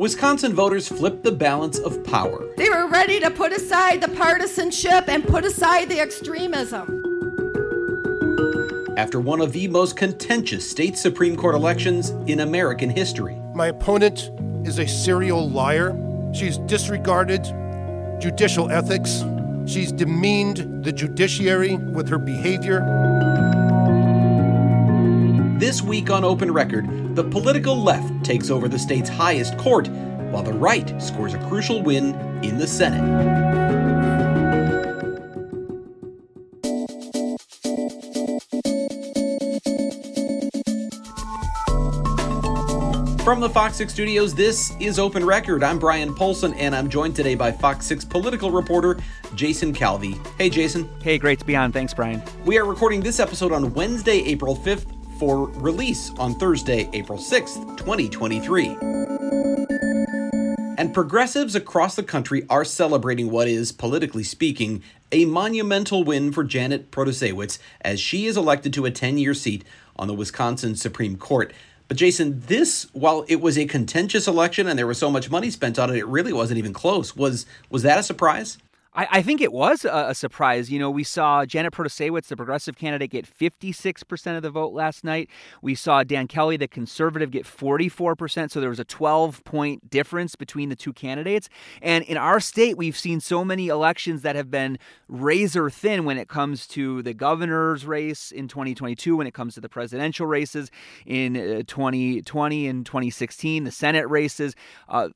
Wisconsin voters flipped the balance of power. They were ready to put aside the partisanship and put aside the extremism. After one of the most contentious state Supreme Court elections in American history. My opponent is a serial liar. She's disregarded judicial ethics. She's demeaned the judiciary with her behavior. This week on Open Record, the political left takes over the state's highest court, while the right scores a crucial win in the Senate. From the Fox 6 studios, this is Open Record. I'm Bryan Polcyn, and I'm joined today by Fox 6 political reporter Jason Calvi. Hey, Jason. Hey, great to be on. Thanks, Bryan. We are recording this episode on Wednesday, April 5th, for release on Thursday, April 6th, 2023. And progressives across the country are celebrating what is, politically speaking, a monumental win for Janet Protasiewicz as she is elected to a 10 year seat on the Wisconsin Supreme Court. But Jason, this while it was a contentious election and there was so much money spent on it, it really wasn't even close. Was was that a surprise? I, I think it was a, a, surprise. You know, we saw Janet Protasiewicz, the progressive candidate, get 56% of the vote last night. We saw Dan Kelly, the conservative, get 44%. So there was a 12 point difference between the two candidates. And in our state, we've seen so many elections that have been razor thin when it comes to the governor's race in 2022, when it comes to the presidential races in 2020 uh, and 2016, the Senate races. Uh,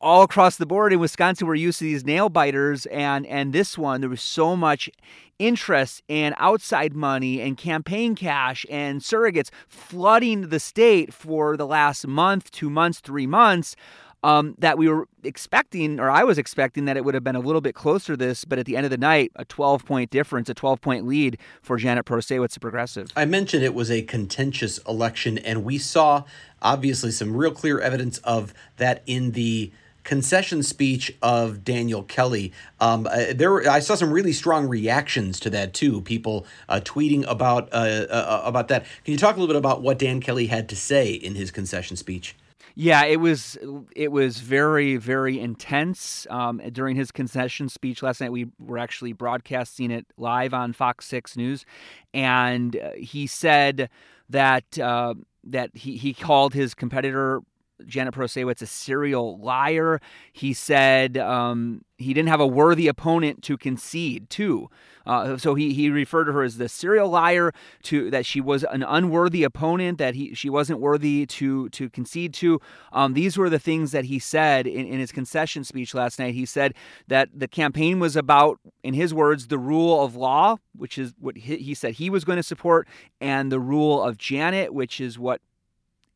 all across the board in Wisconsin, we're used to these nail biters, and and this one there was so much interest and outside money and campaign cash and surrogates flooding the state for the last month, two months, three months um, that we were expecting, or I was expecting, that it would have been a little bit closer this, but at the end of the night, a 12 point difference, a 12 point lead for Janet Protasiewicz, a progressive. I mentioned it was a contentious election, and we saw obviously some real clear evidence of that in the concession speech of Daniel Kelly. Um, uh, there, were, I saw some really strong reactions to that too. People uh, tweeting about uh, uh about that. Can you talk a little bit about what Dan Kelly had to say in his concession speech? Yeah, it was it was very very intense. Um, during his concession speech last night, we were actually broadcasting it live on Fox Six News, and uh, he said that uh, that he he called his competitor Janet Protasiewicz a serial liar. He said um, he didn't have a worthy opponent to concede to. Uh, so he, he referred to her as the serial liar, to that she was an unworthy opponent, that he she wasn't worthy to to concede to. Um, these were the things that he said in, in his concession speech last night. He said that the campaign was about, in his words, the rule of law, which is what he, he said he was going to support, and the rule of Janet, which is what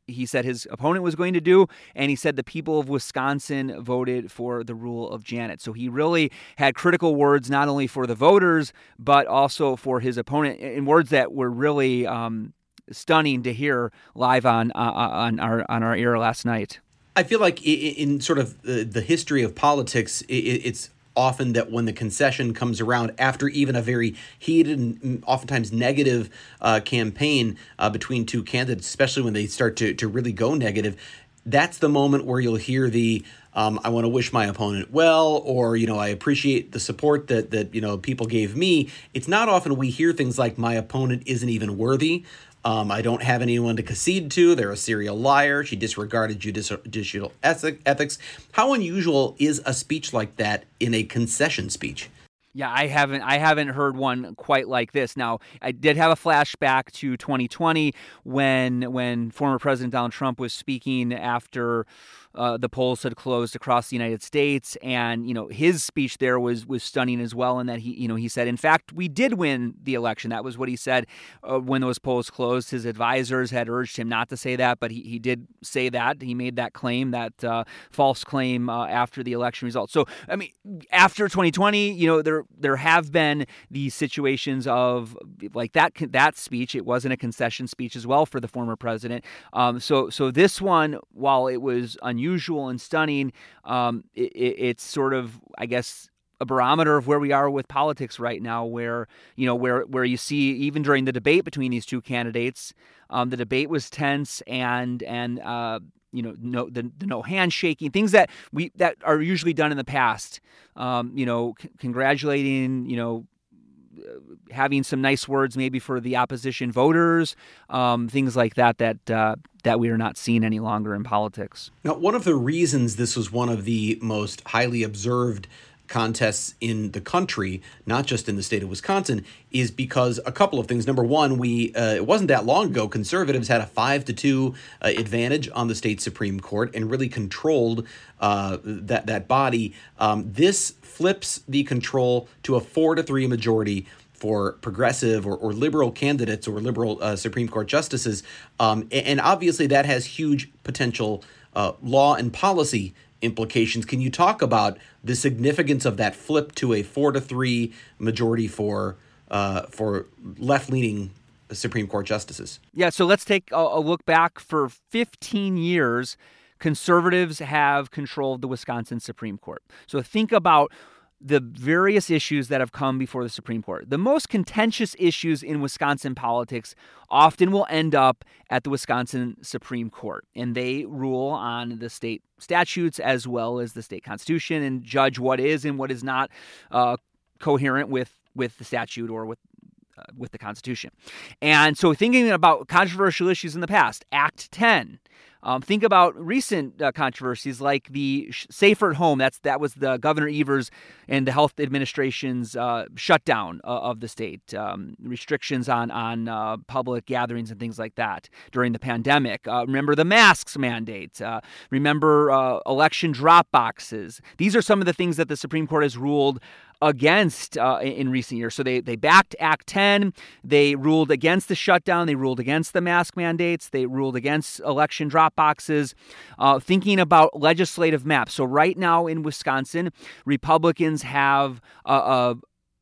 he said his opponent was going to do, and he said the people of Wisconsin voted for the rule of Janet. So he really had critical words not only for the voters but also for his opponent, in words that were really um, stunning to hear live on uh, uh on our on our air last night. I feel like in sort of the history of politics, it's often that when the concession comes around after even a very heated and oftentimes negative uh, campaign uh, between two candidates, especially when they start to, to really go negative, that's the moment where you'll hear the um, I want to wish my opponent well, or you know, I appreciate the support that that you know people gave me. It's not often we hear things like my opponent isn't even worthy. Um, I don't have anyone to concede to. They're a serial liar. She disregarded judicial, ethics. How unusual is a speech like that in a concession speech? Yeah, I haven't I haven't heard one quite like this. Now, I did have a flashback to 2020 when when former President Donald Trump was speaking after uh, the polls had closed across the United States, and you know his speech there was was stunning as well. In that he you know he said, in fact, we did win the election. That was what he said uh, when those polls closed. His advisors had urged him not to say that, but he, he did say that. He made that claim, that uh, false claim uh, after the election results. So I mean, after 2020, you know there there have been these situations of like that that speech. It wasn't a concession speech as well for the former president. Um, so so this one, while it was unusual unusual and stunning. Um, it, it's sort of, I guess, a barometer of where we are with politics right now, where you know where where you see even during the debate between these two candidates, um, the debate was tense and and uh, you know no the, the, no handshaking things that we that are usually done in the past. Um, you know, c- congratulating you know having some nice words maybe for the opposition voters, um, things like that that uh, that we are not seeing any longer in politics. Now, one of the reasons this was one of the most highly observed contests in the country, not just in the state of Wisconsin, is because a couple of things. Number one, we uh, it wasn't that long ago. Conservatives had a five to two uh, advantage on the state supreme court and really controlled uh, that that body. Um, this flips the control to a four to three majority for progressive or, or liberal candidates or liberal uh, Supreme Court justices. Um, and obviously, that has huge potential uh, law and policy implications. Can you talk about the significance of that flip to a four to three majority for uh, for left leaning Supreme Court justices? Yeah, so let's take a, a look back for 15 years. Conservatives have controlled the Wisconsin Supreme Court. So think about the various issues that have come before the Supreme Court. The most contentious issues in Wisconsin politics often will end up at the Wisconsin Supreme Court, and they rule on the state statutes as well as the state constitution and judge what is and what is not uh, coherent with with the statute or with uh, with the Constitution. And so, thinking about controversial issues in the past, Act 10, um, think about recent uh, controversies like the Safer at Home. That's that was the Governor Evers and the Health Administration's uh, shutdown uh, of the state, um, restrictions on on uh, public gatherings and things like that during the pandemic. Uh, remember the masks mandate. Uh, remember election drop boxes. These are some of the things that the Supreme Court has ruled against uh, in recent years. So they, they backed Act 10. They ruled against the shutdown. They ruled against the mask mandates. They ruled against election drop boxes. Uh, thinking about legislative maps. So right now in Wisconsin, Republicans have a, a,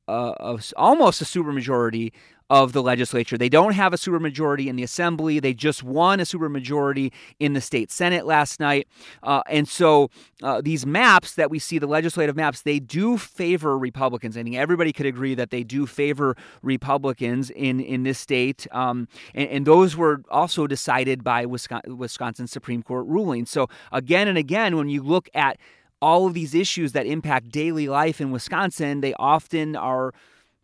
almost a supermajority of the legislature. They don't have a supermajority in the assembly. They just won a supermajority in the state senate last night. Uh, and so uh, these maps that we see, the legislative maps, they do favor Republicans. I think everybody could agree that they do favor Republicans in, in this state. Um, and, and, those were also decided by Wisconsin, Wisconsin Supreme Court rulings. So again and again, when you look at all of these issues that impact daily life in Wisconsin, they often are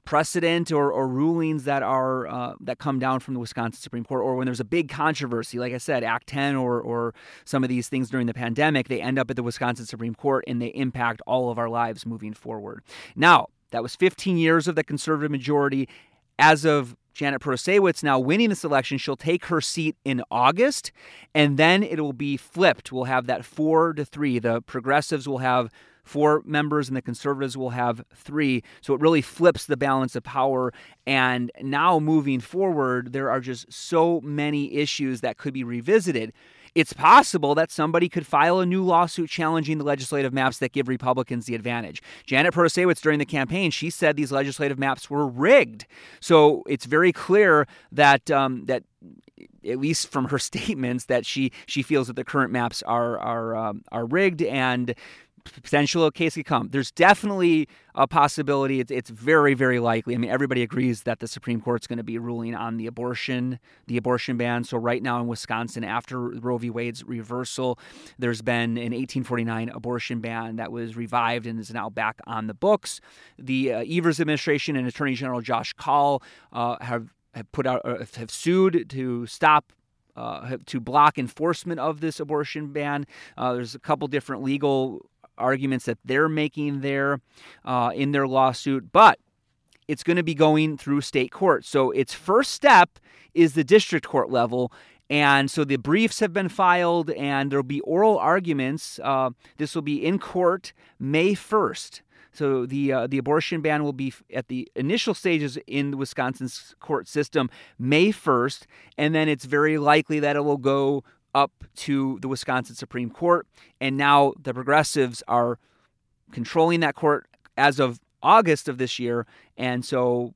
precedent or, or rulings that are uh, that come down from the Wisconsin Supreme Court, or when there's a big controversy, like I said, Act 10 or or some of these things during the pandemic, they end up at the Wisconsin Supreme Court and they impact all of our lives moving forward. Now, that was 15 years of the conservative majority. As of Janet Protasiewicz now winning this election, she'll take her seat in August, and then it will be flipped. We'll have that four to three. The progressives will have four members and the conservatives will have three. So it really flips the balance of power. And now moving forward, there are just so many issues that could be revisited. It's possible that somebody could file a new lawsuit challenging the legislative maps that give Republicans the advantage. Janet Protasiewicz during the campaign, she said these legislative maps were rigged. So it's very clear that um, that at least from her statements that she she feels that the current maps are are um, are rigged and potential case could come. There's definitely a possibility. It's, it's very, very likely. I mean, everybody agrees that the Supreme Court's going to be ruling on the abortion, the abortion ban. So right now in Wisconsin, after Roe v. Wade's reversal, there's been an 1849 abortion ban that was revived and is now back on the books. The uh, Evers administration and Attorney General Josh Kaul uh, have have put out uh, have sued to stop uh, to block enforcement of this abortion ban. Uh, there's a couple different legal arguments that they're making there uh, in their lawsuit, but it's going to be going through state court. So its first step is the district court level. And so the briefs have been filed, and there'll be oral arguments. Uh, this will be in court May 1st. So the uh, the abortion ban will be at the initial stages in the Wisconsin's court system May 1st, and then it's very likely that it will go up to the Wisconsin Supreme Court. And now the progressives are controlling that court as of August of this year. And so,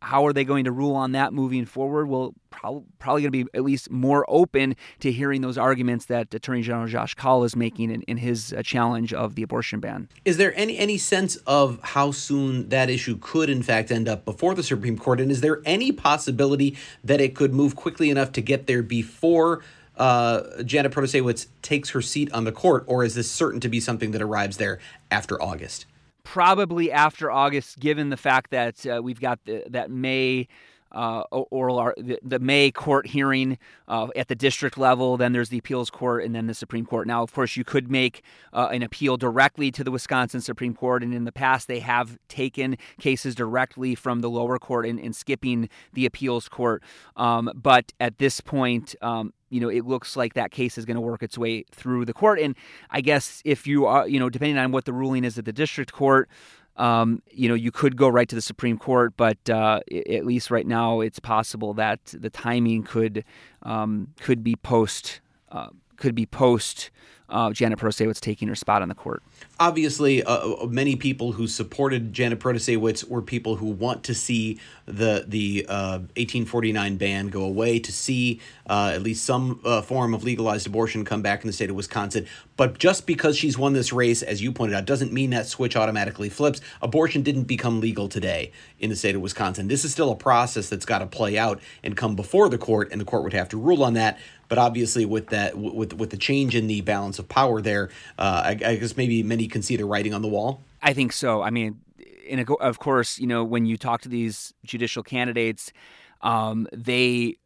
how are they going to rule on that moving forward? Well, probably, going to be at least more open to hearing those arguments that Attorney General Josh Kaul is making in, in his uh, challenge of the abortion ban. Is there any any sense of how soon that issue could, in fact, end up before the Supreme Court? And is there any possibility that it could move quickly enough to get there before? Uh, Janet Protasiewicz takes her seat on the court, or is this certain to be something that arrives there after August? probably after August, given the fact that uh, we've got the, that May uh, oral the, the, May court hearing uh, at the district level. Then there's the appeals court, and then the Supreme Court. Now, of course, you could make uh, an appeal directly to the Wisconsin Supreme Court, and in the past they have taken cases directly from the lower court and, and skipping the appeals court. Um, but at this point, um, you know, it looks like that case is going to work its way through the court. And I guess if you are, you know, depending on what the ruling is at the district court, um, you know, you could go right to the Supreme Court, but uh, at least right now, it's possible that the timing could um, could be post uh, could be post uh, Janet Protasiewicz taking her spot on the court. Obviously, uh, uh, many people who supported Janet Protasiewicz were people who want to see the the uh, 1849 ban go away, to see uh, at least some uh, form of legalized abortion come back in the state of Wisconsin. But just because she's won this race, as you pointed out, doesn't mean that switch automatically flips. Abortion didn't become legal today in the state of Wisconsin. This is still a process that's got to play out and come before the court, and the court would have to rule on that. But obviously, with that, with with the change in the balance of power there, uh, I, I, guess maybe many can see the writing on the wall. I think so. I mean, and of course, you know, when you talk to these judicial candidates, um, they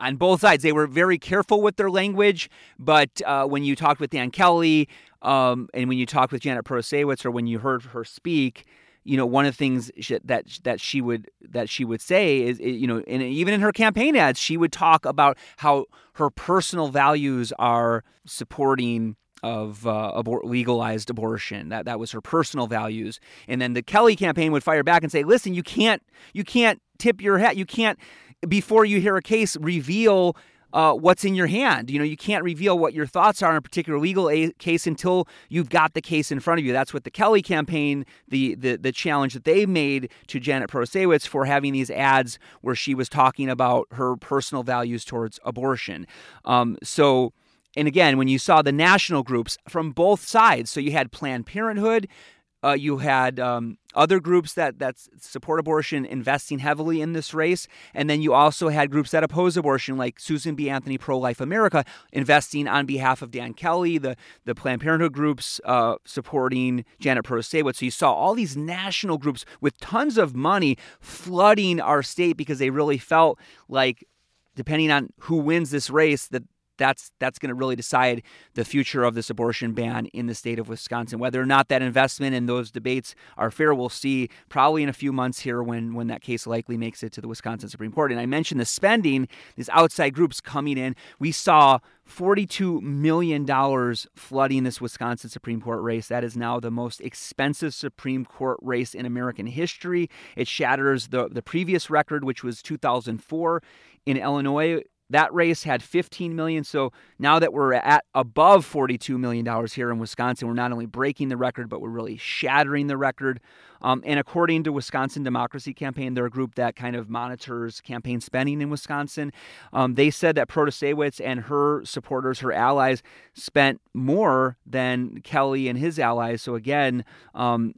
on both sides they were very careful with their language. But uh, when you talked with Dan Kelly, um, and when you talked with Janet Protasiewicz, or when you heard her speak, you know one of the things that that she would that she would say is you know and even in her campaign ads she would talk about how her personal values are supporting of uh, abor- legalized abortion. That that was her personal values. And then the Kelly campaign would fire back and say listen you can't you can't tip your hat you can't before you hear a case reveal uh, what's in your hand. You know, you can't reveal what your thoughts are on a particular legal a- case until you've got the case in front of you. That's what the Kelly campaign, the the, the challenge that they made to Janet Protasiewicz for having these ads where she was talking about her personal values towards abortion. Um, so. And again, when you saw the national groups from both sides, so you had Planned Parenthood, uh, you had um, other groups that, that support abortion investing heavily in this race. And then you also had groups that oppose abortion, like Susan B. Anthony Pro Life America, investing on behalf of Dan Kelly, the, the Planned Parenthood groups uh, supporting Janet Protasiewicz. So you saw all these national groups with tons of money flooding our state because they really felt like, depending on who wins this race, that that's that's going to really decide the future of this abortion ban in the state of Wisconsin. Whether or not that investment and those debates are fair, we'll see probably in a few months here when when that case likely makes it to the Wisconsin Supreme Court. And I mentioned the spending, these outside groups coming in. We saw $42 million flooding this Wisconsin Supreme Court race. That is now the most expensive Supreme Court race in American history. It shatters the, the previous record, which was 2004 in Illinois that race had 15 million. So now that we're at above 42 million dollars here in Wisconsin, we're not only breaking the record, but we're really shattering the record. Um, and according to Wisconsin Democracy Campaign, they're a group that kind of monitors campaign spending in Wisconsin. Um, they said that Protasiewicz and her supporters, her allies, spent more than Kelly and his allies. So again, um,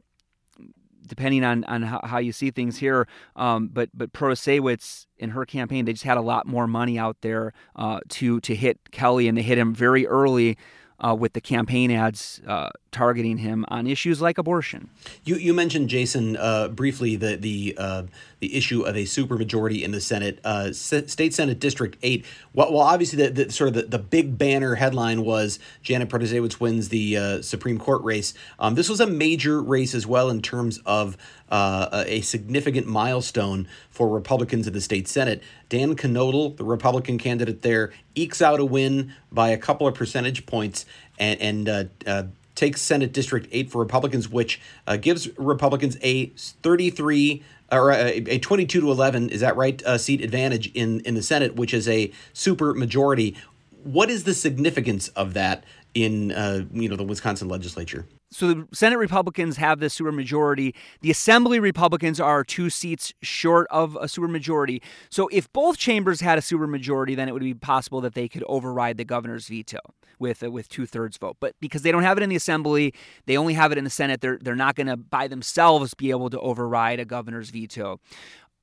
depending on on how, how, you see things here. Um, but but Protasiewicz in her campaign, they just had a lot more money out there uh, to to hit Kelly, and they hit him very early uh, with the campaign ads uh, targeting him on issues like abortion. You you mentioned Jason uh, briefly the the uh, the issue of a supermajority in the Senate, uh, S- State Senate District Eight. Well, well obviously the, the sort of the, the big banner headline was Janet Protasiewicz wins the uh, Supreme Court race. Um, this was a major race as well in terms of uh, a significant milestone for Republicans in the state Senate. Dan Knodl, the Republican candidate there, ekes out a win by a couple of percentage points and and uh, uh, takes Senate District 8 for Republicans, which uh, gives Republicans a 33 or a, a 22 to 11, is that right, uh, seat advantage in, in the Senate, which is a super majority. What is the significance of that in you know the Wisconsin legislature? So the Senate Republicans have the supermajority. The Assembly Republicans are two seats short of a supermajority. So if both chambers had a supermajority, then it would be possible that they could override the governor's veto with uh, with two thirds vote. But because they don't have it in the Assembly, they only have it in the Senate. They're they're not going to by themselves be able to override a governor's veto.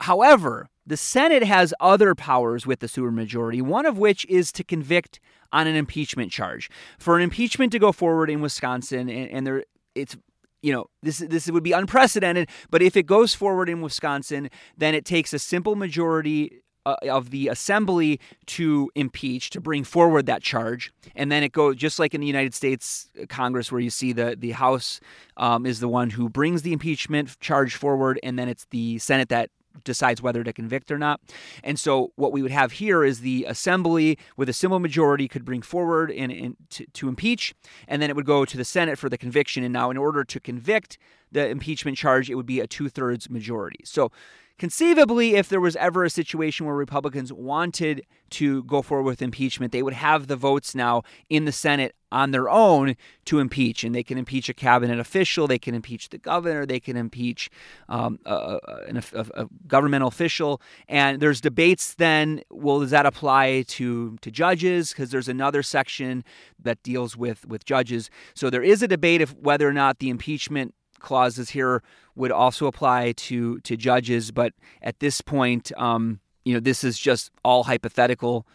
However, the Senate has other powers with the supermajority, one of which is to convict on an impeachment charge. For an impeachment to go forward in Wisconsin, and, and there, it's you know this this would be unprecedented. But if it goes forward in Wisconsin, then it takes a simple majority uh, of the assembly to impeach to bring forward that charge and then it goes just like in the united states congress where you see the the house um, is the one who brings the impeachment charge forward and then it's the senate that decides whether to convict or not. And so what we would have here is the assembly with a simple majority could bring forward in to, to impeach, and then it would go to the Senate for the conviction. And now, in order to convict the impeachment charge, it would be a two thirds majority. So conceivably, if there was ever a situation where Republicans wanted to go forward with impeachment, they would have the votes now in the Senate on their own to impeach. And they can impeach a cabinet official, they can impeach the governor, they can impeach um, a, a, a, governmental official. And there's debates then well, does that apply to, to judges? Because there's another section that deals with, with judges. So there is a debate of whether or not the impeachment clauses here would also apply to to judges. But at this point, um, you know, this is just all hypothetical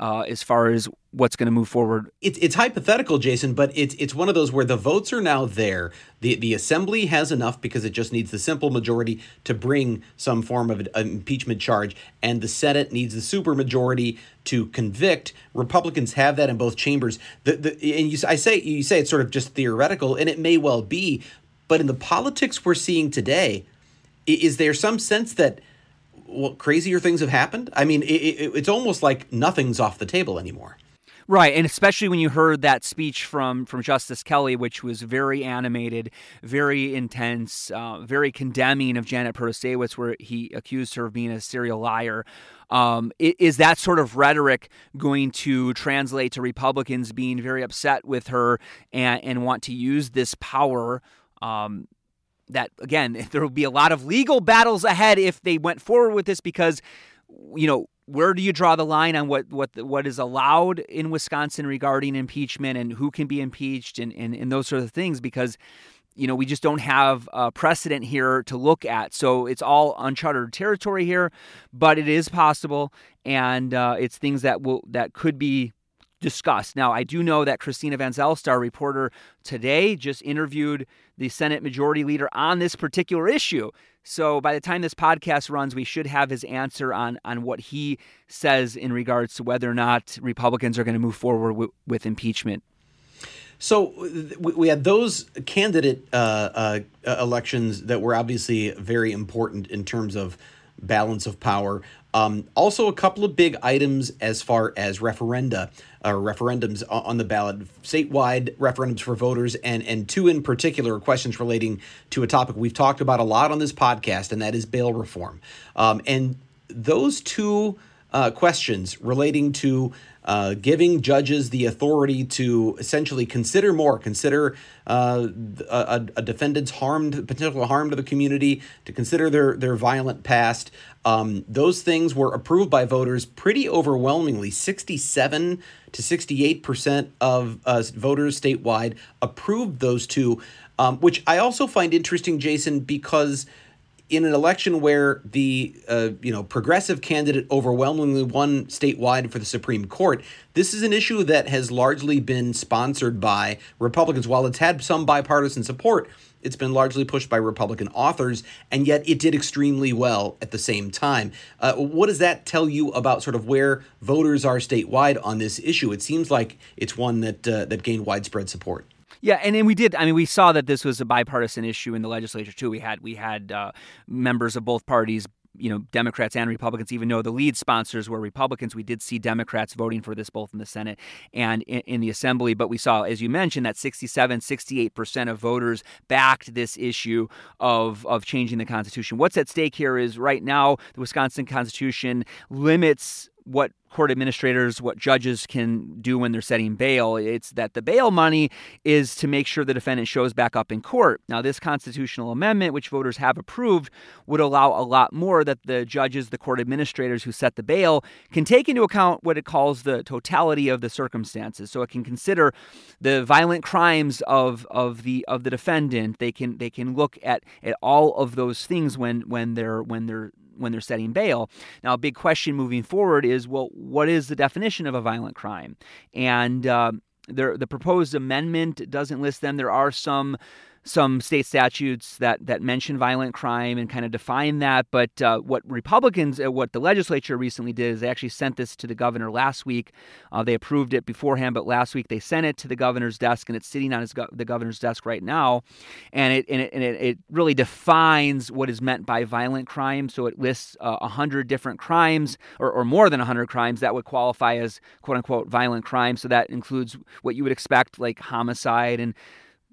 uh, as far as what's going to move forward. It's it's hypothetical, Jason, but it's it's one of those where the votes are now there. the The assembly has enough because it just needs the simple majority to bring some form of an impeachment charge, and the Senate needs the super majority to convict. Republicans have that in both chambers. The the and you I say you say it's sort of just theoretical, and it may well be, but in the politics we're seeing today, is there some sense that well, crazier things have happened? I mean, it, it, it's almost like nothing's off the table anymore. Right, and especially when you heard that speech from from Justice Kelly, which was very animated, very intense, uh, very condemning of Janet Protasiewicz, where he accused her of being a serial liar. Um, is that sort of rhetoric going to translate to Republicans being very upset with her and, and want to use this power um, that again, there will be a lot of legal battles ahead if they went forward with this because, you know, where do you draw the line on what what what is allowed in Wisconsin regarding impeachment and who can be impeached and and, and those sort of things? Because you know we just don't have a precedent here to look at. So it's all uncharted territory here but it is possible. And uh, it's things that will that could be discussed. Now, I do know that Christina Van Zelstar, reporter today, just interviewed the Senate Majority Leader on this particular issue. So by the time this podcast runs, we should have his answer on on what he says in regards to whether or not Republicans are going to move forward with, with impeachment. So we had those candidate uh, uh, elections that were obviously very important in terms of balance of power. Um, also, a couple of big items as far as referenda or referendums on the ballot, statewide referendums for voters, and and two in particular questions relating to a topic we've talked about a lot on this podcast, and that is bail reform. Um, and those two uh, questions relating to uh, giving judges the authority to essentially consider more, consider uh, a, a, defendant's harmed, potential harm to the community, to consider their their violent past. Um, those things were approved by voters pretty overwhelmingly. Sixty-seven to sixty-eight percent of uh, voters statewide approved those two, um, which I also find interesting, Jason, because in an election where the uh, you know progressive candidate overwhelmingly won statewide for the Supreme Court, this is an issue that has largely been sponsored by Republicans. While it's had some bipartisan support, it's been largely pushed by Republican authors, and yet it did extremely well at the same time. Uh, what does that tell you about sort of where voters are statewide on this issue? It seems like it's one that uh, that gained widespread support. Yeah, and, and we did. I mean, we saw that this was a bipartisan issue in the legislature too. We had we had uh, members of both parties you know Democrats and Republicans, even though the lead sponsors were Republicans, we did see Democrats voting for this both in the Senate and in, in, the Assembly. But we saw, as you mentioned, that 67, 68 percent of voters backed this issue of of changing the Constitution. What's at stake here is right now the Wisconsin Constitution limits what court administrators, what judges can do when they're setting bail. It's that the bail money is to make sure the defendant shows back up in court. Now, this constitutional amendment, which voters have approved, would allow a lot more that the judges, the court administrators who set the bail, can take into account what it calls the totality of the circumstances. So it can consider the violent crimes of, of the of the defendant. They can they can look at, at all of those things when when they're when they're when they're setting bail. Now, a big question moving forward is well, what is the definition of a violent crime? And uh, the proposed amendment doesn't list them. There are some some state statutes that that mention violent crime and kind of define that. But uh, what Republicans, uh, what the legislature recently did, is they actually sent this to the governor last week. Uh, they approved it beforehand, but last week they sent it to the governor's desk, and it's sitting on his go- the governor's desk right now. And it and, it and it, it really defines what is meant by violent crime. So it lists uh, a hundred different crimes, or, or more than hundred crimes that would qualify as quote unquote violent crime. So that includes what you would expect, like homicide and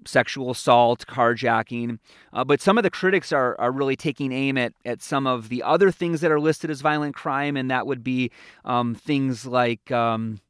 sexual assault, carjacking. Uh, but some of the critics are, are really taking aim at, at some of the other things that are listed as violent crime, and that would be um, things like um,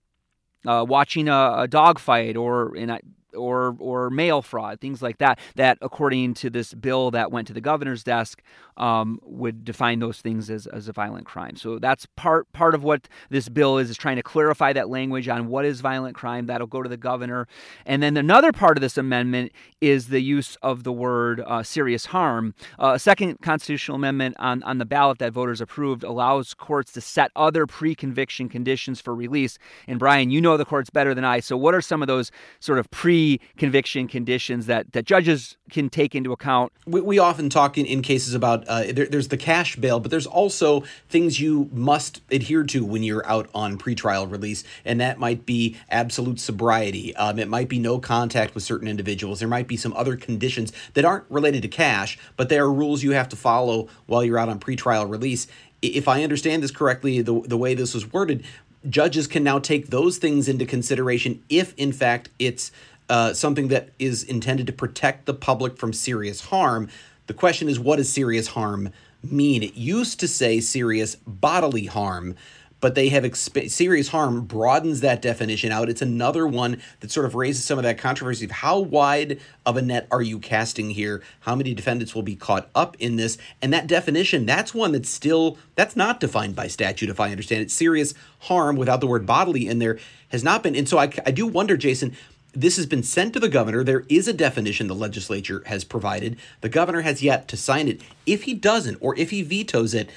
uh, watching a, a dog fight or, and I, or or mail fraud, things like that. That, according to this bill that went to the governor's desk, um, would define those things as, as a violent crime. So that's part part of what this bill is is trying to clarify that language on what is violent crime. That'll go to the governor, and then another part of this amendment is the use of the word uh, serious harm. Uh, a second constitutional amendment on on the ballot that voters approved allows courts to set other pre-conviction conditions for release. And Bryan, you know the courts better than I. So what are some of those sort of pre conviction conditions that, that judges can take into account. We, we often talk in, in cases about uh, there, there's the cash bail, but there's also things you must adhere to when you're out on pretrial release, and that might be absolute sobriety. Um, it might be no contact with certain individuals. There might be some other conditions that aren't related to cash, but they are rules you have to follow while you're out on pretrial release. If I understand this correctly, the, the way this was worded, judges can now take those things into consideration if, in fact, it's uh, something that is intended to protect the public from serious harm. The question is, what does serious harm mean? It used to say serious bodily harm, but they have exp- serious harm broadens that definition out. It's another one that sort of raises some of that controversy of how wide of a net are you casting here? How many defendants will be caught up in this? And that definition, that's one that's still that's not defined by statute, if I understand it. Serious harm without the word bodily in there has not been. And so I, I do wonder, Jason this has been sent to the governor. There is a definition the legislature has provided. The governor has yet to sign it. If he doesn't, or if he vetoes it,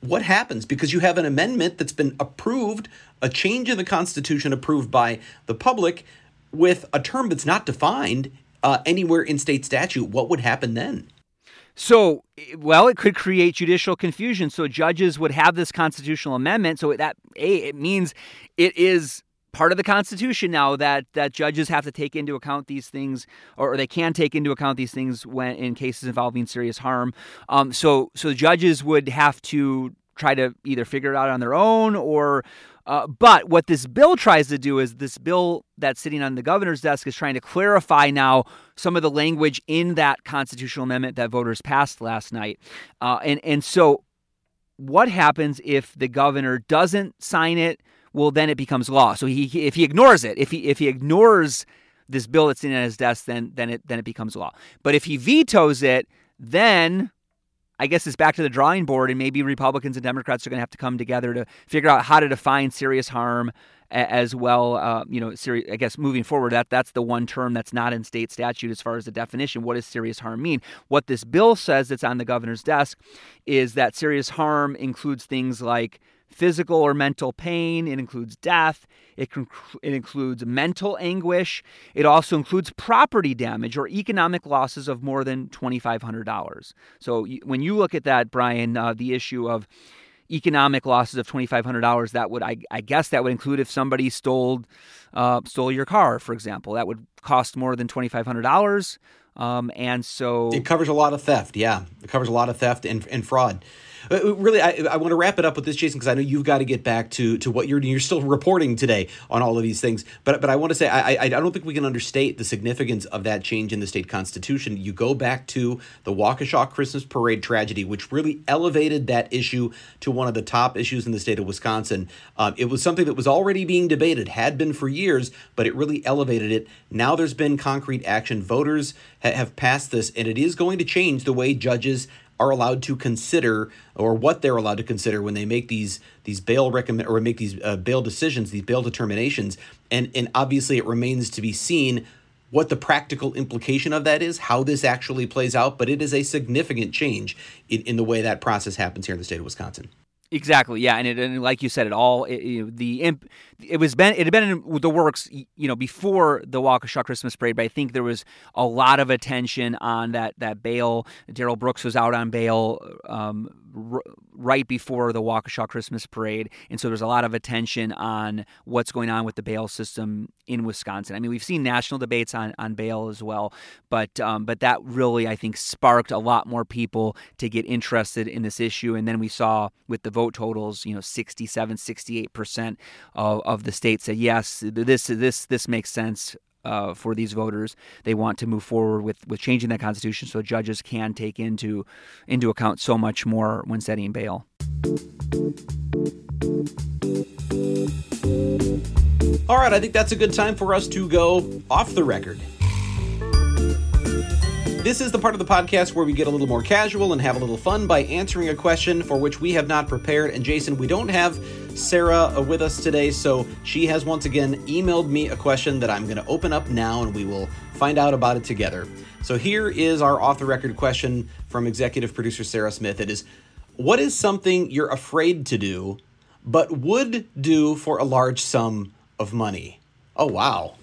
what happens? Because you have an amendment that's been approved, a change in the Constitution approved by the public, with a term that's not defined uh, anywhere in state statute. What would happen then? So, well, it could create judicial confusion. So judges would have this constitutional amendment. So that a it means it is part of the Constitution now that that judges have to take into account these things, or they can take into account these things when in cases involving serious harm. Um, so so judges would have to try to either figure it out on their own or. Uh, but what this bill tries to do is this bill that's sitting on the governor's desk is trying to clarify now some of the language in that constitutional amendment that voters passed last night. Uh, and, and so, what happens if the governor doesn't sign it? Well, then it becomes law. So he, if he ignores it, if he if he ignores this bill that's sitting on his desk, then then it then it becomes law. But if he vetoes it, then I guess it's back to the drawing board, and maybe Republicans and Democrats are going to have to come together to figure out how to define serious harm as well. Uh, you know. I guess moving forward, that that's the one term that's not in state statute as far as the definition. What does serious harm mean? What this bill says that's on the governor's desk is that serious harm includes things like physical or mental pain. It includes death. It, it includes mental anguish. It also includes property damage or economic losses of more than $2,500. So when you look at that, Bryan, uh, the issue of economic losses of $2,500, that would, I, I, guess, that would include if somebody stole uh, stole your car, for example. That would cost more than $2,500. Um, and so it covers a lot of theft. Yeah, it covers a lot of theft and, and fraud. Uh, uh, really, I, I want to wrap it up with this, Jason, because I know you've got to get back to to what you're you're still reporting today on all of these things. But but I want to say I, I don't think we can understate the significance of that change in the state constitution. You go back to the Waukesha Christmas Parade tragedy, which really elevated that issue to one of the top issues in the state of Wisconsin. Uh, it was something that was already being debated, had been for years, but it really elevated it. Now there's been concrete action. Voters ha- have passed this, and it is going to change the way judges are allowed to consider or what they're allowed to consider when they make these these bail recommend or make these uh, bail decisions these bail determinations. And and obviously it remains to be seen what the practical implication of that is how this actually plays out but it is a significant change in, in the way that process happens here in the state of wisconsin Exactly. Yeah, and, it, and like you said, it all it, you know, the imp, it was been it had been in the works, you know, before the Waukesha Christmas parade. But I think there was a lot of attention on that that bail. Darrell Brooks was out on bail um, r- right before the Waukesha Christmas parade, and so there's a lot of attention on what's going on with the bail system in Wisconsin. I mean, we've seen national debates on, on bail as well, but um, but that really I think sparked a lot more people to get interested in this issue, and then we saw with the vote totals, you know, 67, 68 percent of, of the state said yes, this this this makes sense uh, for these voters. They want to move forward with, with changing that constitution so judges can take into into account so much more when setting bail. All right, I think that's a good time for us to go off the record. This is the part of the podcast where we get a little more casual and have a little fun by answering a question for which we have not prepared. And Jason, we don't have Sarah uh, with us today, so she has once again emailed me a question that I'm going to open up now and we will find out about it together. So here is our off the record question from executive producer Sarah Smith. It is What is something you're afraid to do, but would do for a large sum of money? Oh, wow.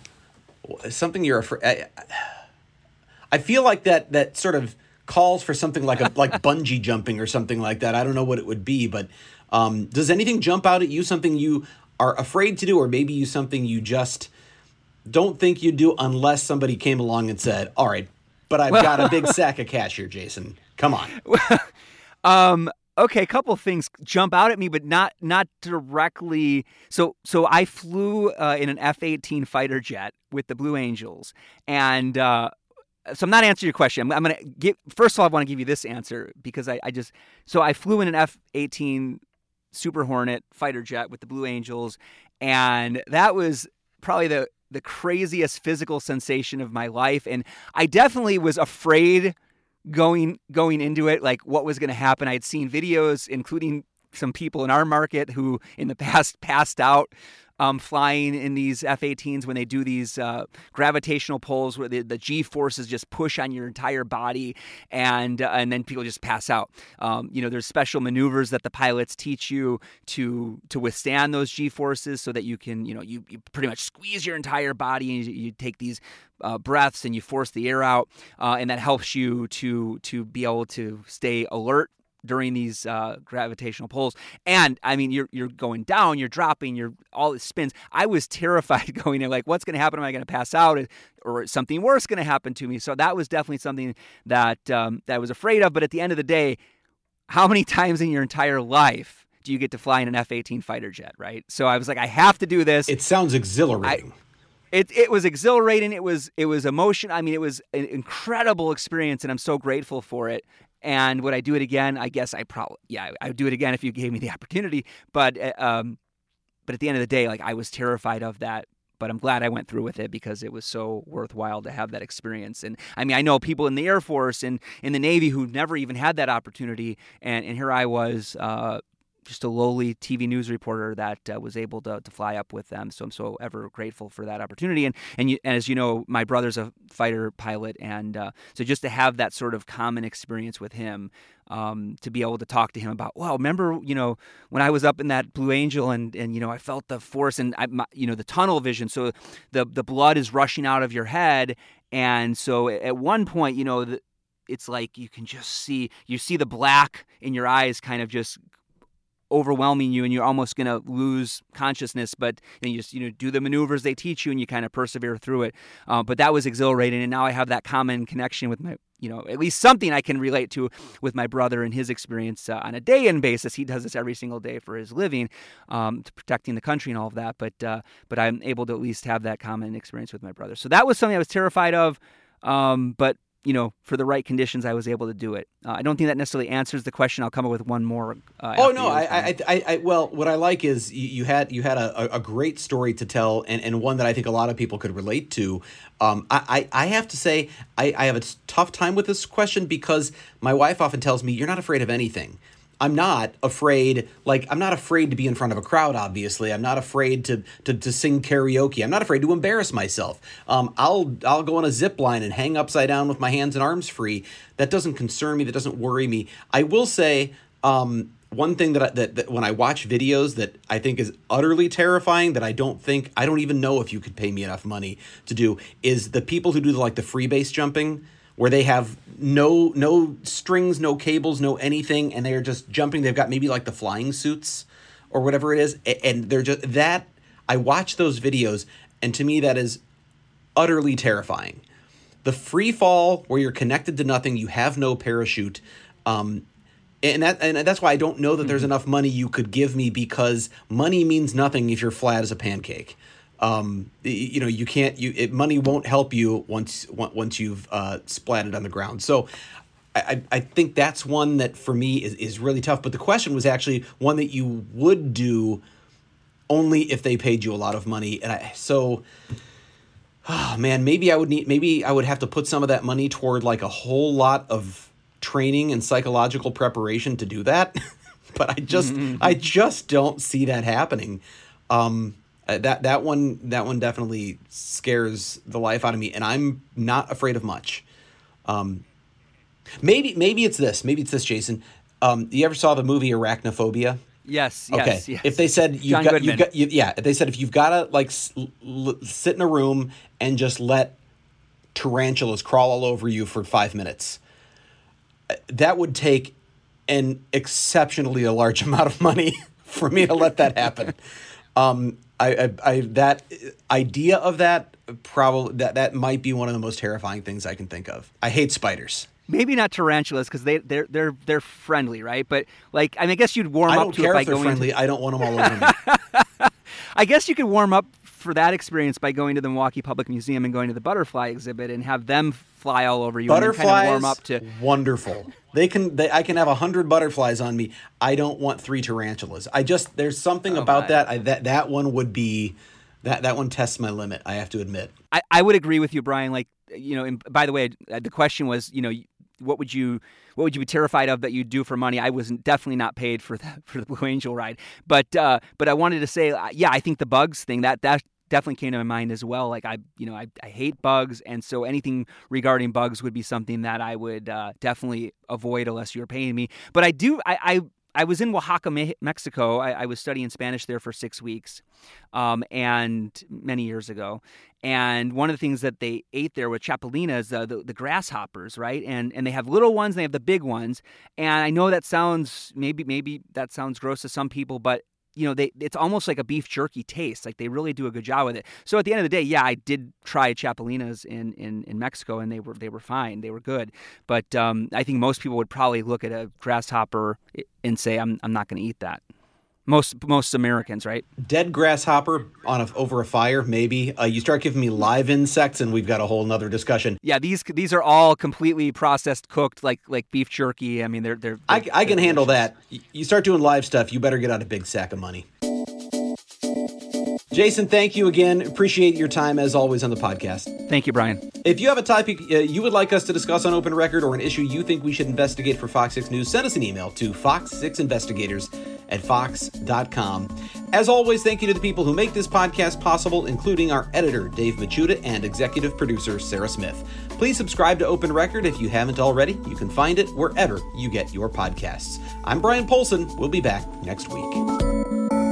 Something you're afraid. Feel like that that sort of calls for something like a like bungee jumping or something like that. I don't know what it would be, but um, does anything jump out at you? Something you are afraid to do, or maybe you something you just don't think you'd do unless somebody came along and said, "All right, but I've got a big sack of cash here, Jason. Come on." um. Okay, a couple things jump out at me, but not not directly. So so I flew uh, in an F eighteen fighter jet with the Blue Angels, and uh, so I'm not answering your question. I'm, I'm going to give, first of all, I want to give you this answer because I, I just, so I flew in an F 18 Super Hornet fighter jet with the Blue Angels, and that was probably the, the craziest physical sensation of my life. And I definitely was afraid going going into it like what was going to happen i had seen videos including some people in our market who in the past passed out um, flying in these F-18s when they do these uh, gravitational pulls where the, the G forces just push on your entire body, and uh, and then people just pass out. Um, you know, there's special maneuvers that the pilots teach you to to withstand those G forces, so that you can you know you, you pretty much squeeze your entire body and you, you take these uh, breaths and you force the air out, uh, and that helps you to to be able to stay alert during these uh, gravitational pulls. And I mean, you're you're going down, you're dropping, you're all it spins. I was terrified going in, like, what's going to happen? Am I going to pass out, or something worse going to happen to me? So that was definitely something that um, that I was afraid of. But at the end of the day, how many times in your entire life? Do you get to fly in an F-18 fighter jet, right? So I was like, I have to do this. It sounds exhilarating. I, it it was exhilarating. It was it was emotion. I mean, it was an incredible experience, and I'm so grateful for it. And would I do it again? I guess I probably yeah I would do it again if you gave me the opportunity. But uh, um, but at the end of the day, like I was terrified of that but I'm glad I went through with it because it was so worthwhile to have that experience. And I mean, I know people in the Air Force and in the Navy who never even had that opportunity, and and here I was. Uh, just a lowly TV news reporter that uh, was able to, to fly up with them. So I'm so ever grateful for that opportunity. And and, you, and as you know, my brother's a fighter pilot, and uh, so just to have that sort of common experience with him, um, to be able to talk to him about, wow, remember you know when I was up in that Blue Angel and and you know I felt the force and I, my, you know the tunnel vision. So the the blood is rushing out of your head, and so at one point, you know. The, it's like you can just see you see the black in your eyes kind of just overwhelming you and you're almost going to lose consciousness but then you just you know do the maneuvers they teach you and you kind of persevere through it. Uh, but that was exhilarating and now i have that common connection with my you know at least something i can relate to with my brother and his experience uh, on a day-in basis. He does this every single day for his living um, to protecting the country and all of that but uh, but i'm able to at least have that common experience with my brother. So that was something i was terrified of um, but you know, for the right conditions, I was able to do it. Uh, I don't think that necessarily answers the question. I'll come up with one more. Uh, oh no, I, I, I, I, well, what I like is you, you had you had a, a, great story to tell, and, and one that I think a lot of people could relate to. Um, I, I, I have to say, I, I have a tough time with this question because my wife often tells me, "You're not afraid of anything." I'm not afraid, like, I'm not afraid to be in front of a crowd, obviously. I'm not afraid to, to, to sing karaoke. I'm not afraid to embarrass myself. Um, I'll, I'll go on a zip line and hang upside down with my hands and arms free. That doesn't concern me. That doesn't worry me. I will say, um, one thing that, I, that that when I watch videos that I think is utterly terrifying that I don't think I don't even know if you could pay me enough money to do is the people who do the, like the free base jumping where they have no no strings, no cables, no anything, and they're just jumping. They've got maybe like the flying suits or whatever it is, and they're just that. I watch those videos, and to me, that is utterly terrifying. The free fall where you're connected to nothing, you have no parachute. Um, and that and that's why I don't know that there's mm-hmm. enough money you could give me because money means nothing if you're flat as a pancake um, you know you can't you it, money won't help you once once you've uh, splatted on the ground. So I, I think that's one that for me is, is really tough. But the question was actually one that you would do only if they paid you a lot of money. And I so oh man maybe I would need maybe I would have to put some of that money toward like a whole lot of training and psychological preparation to do that. But I just mm-hmm. I just don't see that happening. Um uh, that that one that one definitely scares the life out of me, and I'm not afraid of much. Um, maybe maybe it's this. Maybe it's this, Jason. Um, you ever saw the movie Arachnophobia? Yes. Okay. Yes, yes. If they said you've John got, you've got you, yeah, if they said if you've got to like l- sit in a room and just let tarantulas crawl all over you for five minutes, uh, that would take an exceptionally a large amount of money for me to let that happen. Um, I, I, I that idea of that probably that that might be one of the most terrifying things I can think of. I hate spiders. Maybe not tarantulas because they they're they're they're friendly, right? But like, I mean, I guess you'd warm I up to it by going. friendly. To... I don't want them all over me. I guess you could warm up for that experience by going to the Milwaukee Public Museum and going to the butterfly exhibit and have them fly all over you Butterflies, and kind of warm up to wonderful. They can they, I can have a hundred butterflies on me. I don't want three tarantulas. I just there's something about that I, that that one would be that that one tests my limit. I have to admit. I, I would agree with you, Bryan. Like you know, and by the way, uh, the question was you know what would you what would you be terrified of that you'd do for money? I was definitely not paid for the for the Blue Angel ride, but uh, but I wanted to say, uh, yeah, I think the bugs thing that that definitely came to my mind as well. Like I, you know, I, I hate bugs, and so anything regarding bugs would be something that I would uh, definitely avoid unless you were paying me. But I do, I, I I was in Oaxaca, Mexico. I, I, was studying Spanish there for six weeks, um, and many years ago. And one of the things that they ate there with chapulines, uh, the, the grasshoppers, right? And and they have little ones, and they have the big ones. And I know that sounds maybe maybe that sounds gross to some people, but you know, they it's almost like a beef jerky taste. Like they really do a good job with it. So at the end of the day, yeah, I did try chapulines in in, in Mexico, and they were they were fine. They were good. But um, I think most people would probably look at a grasshopper and say, I'm I'm not going to eat that most most Americans, right? Dead grasshopper on a, over a fire, maybe. Uh, you start giving me live insects, and we've got a whole nother discussion. Yeah, these these are all completely processed, cooked, like like beef jerky. I mean, they're they're. they're I, I can handle that. You start doing live stuff, you better get out a big sack of money. Jason, thank you again. Appreciate your time as always on the podcast. Thank you, Bryan. If you have a topic uh, you would like us to discuss on Open Record or an issue you think we should investigate for Fox 6 News, send us an email to fox6investigators at fox.com. As always, thank you to the people who make this podcast possible, including our editor, Dave Machuda, and executive producer, Sarah Smith. Please subscribe to Open Record if you haven't already. You can find it wherever you get your podcasts. I'm Bryan Polcyn. We'll be back next week.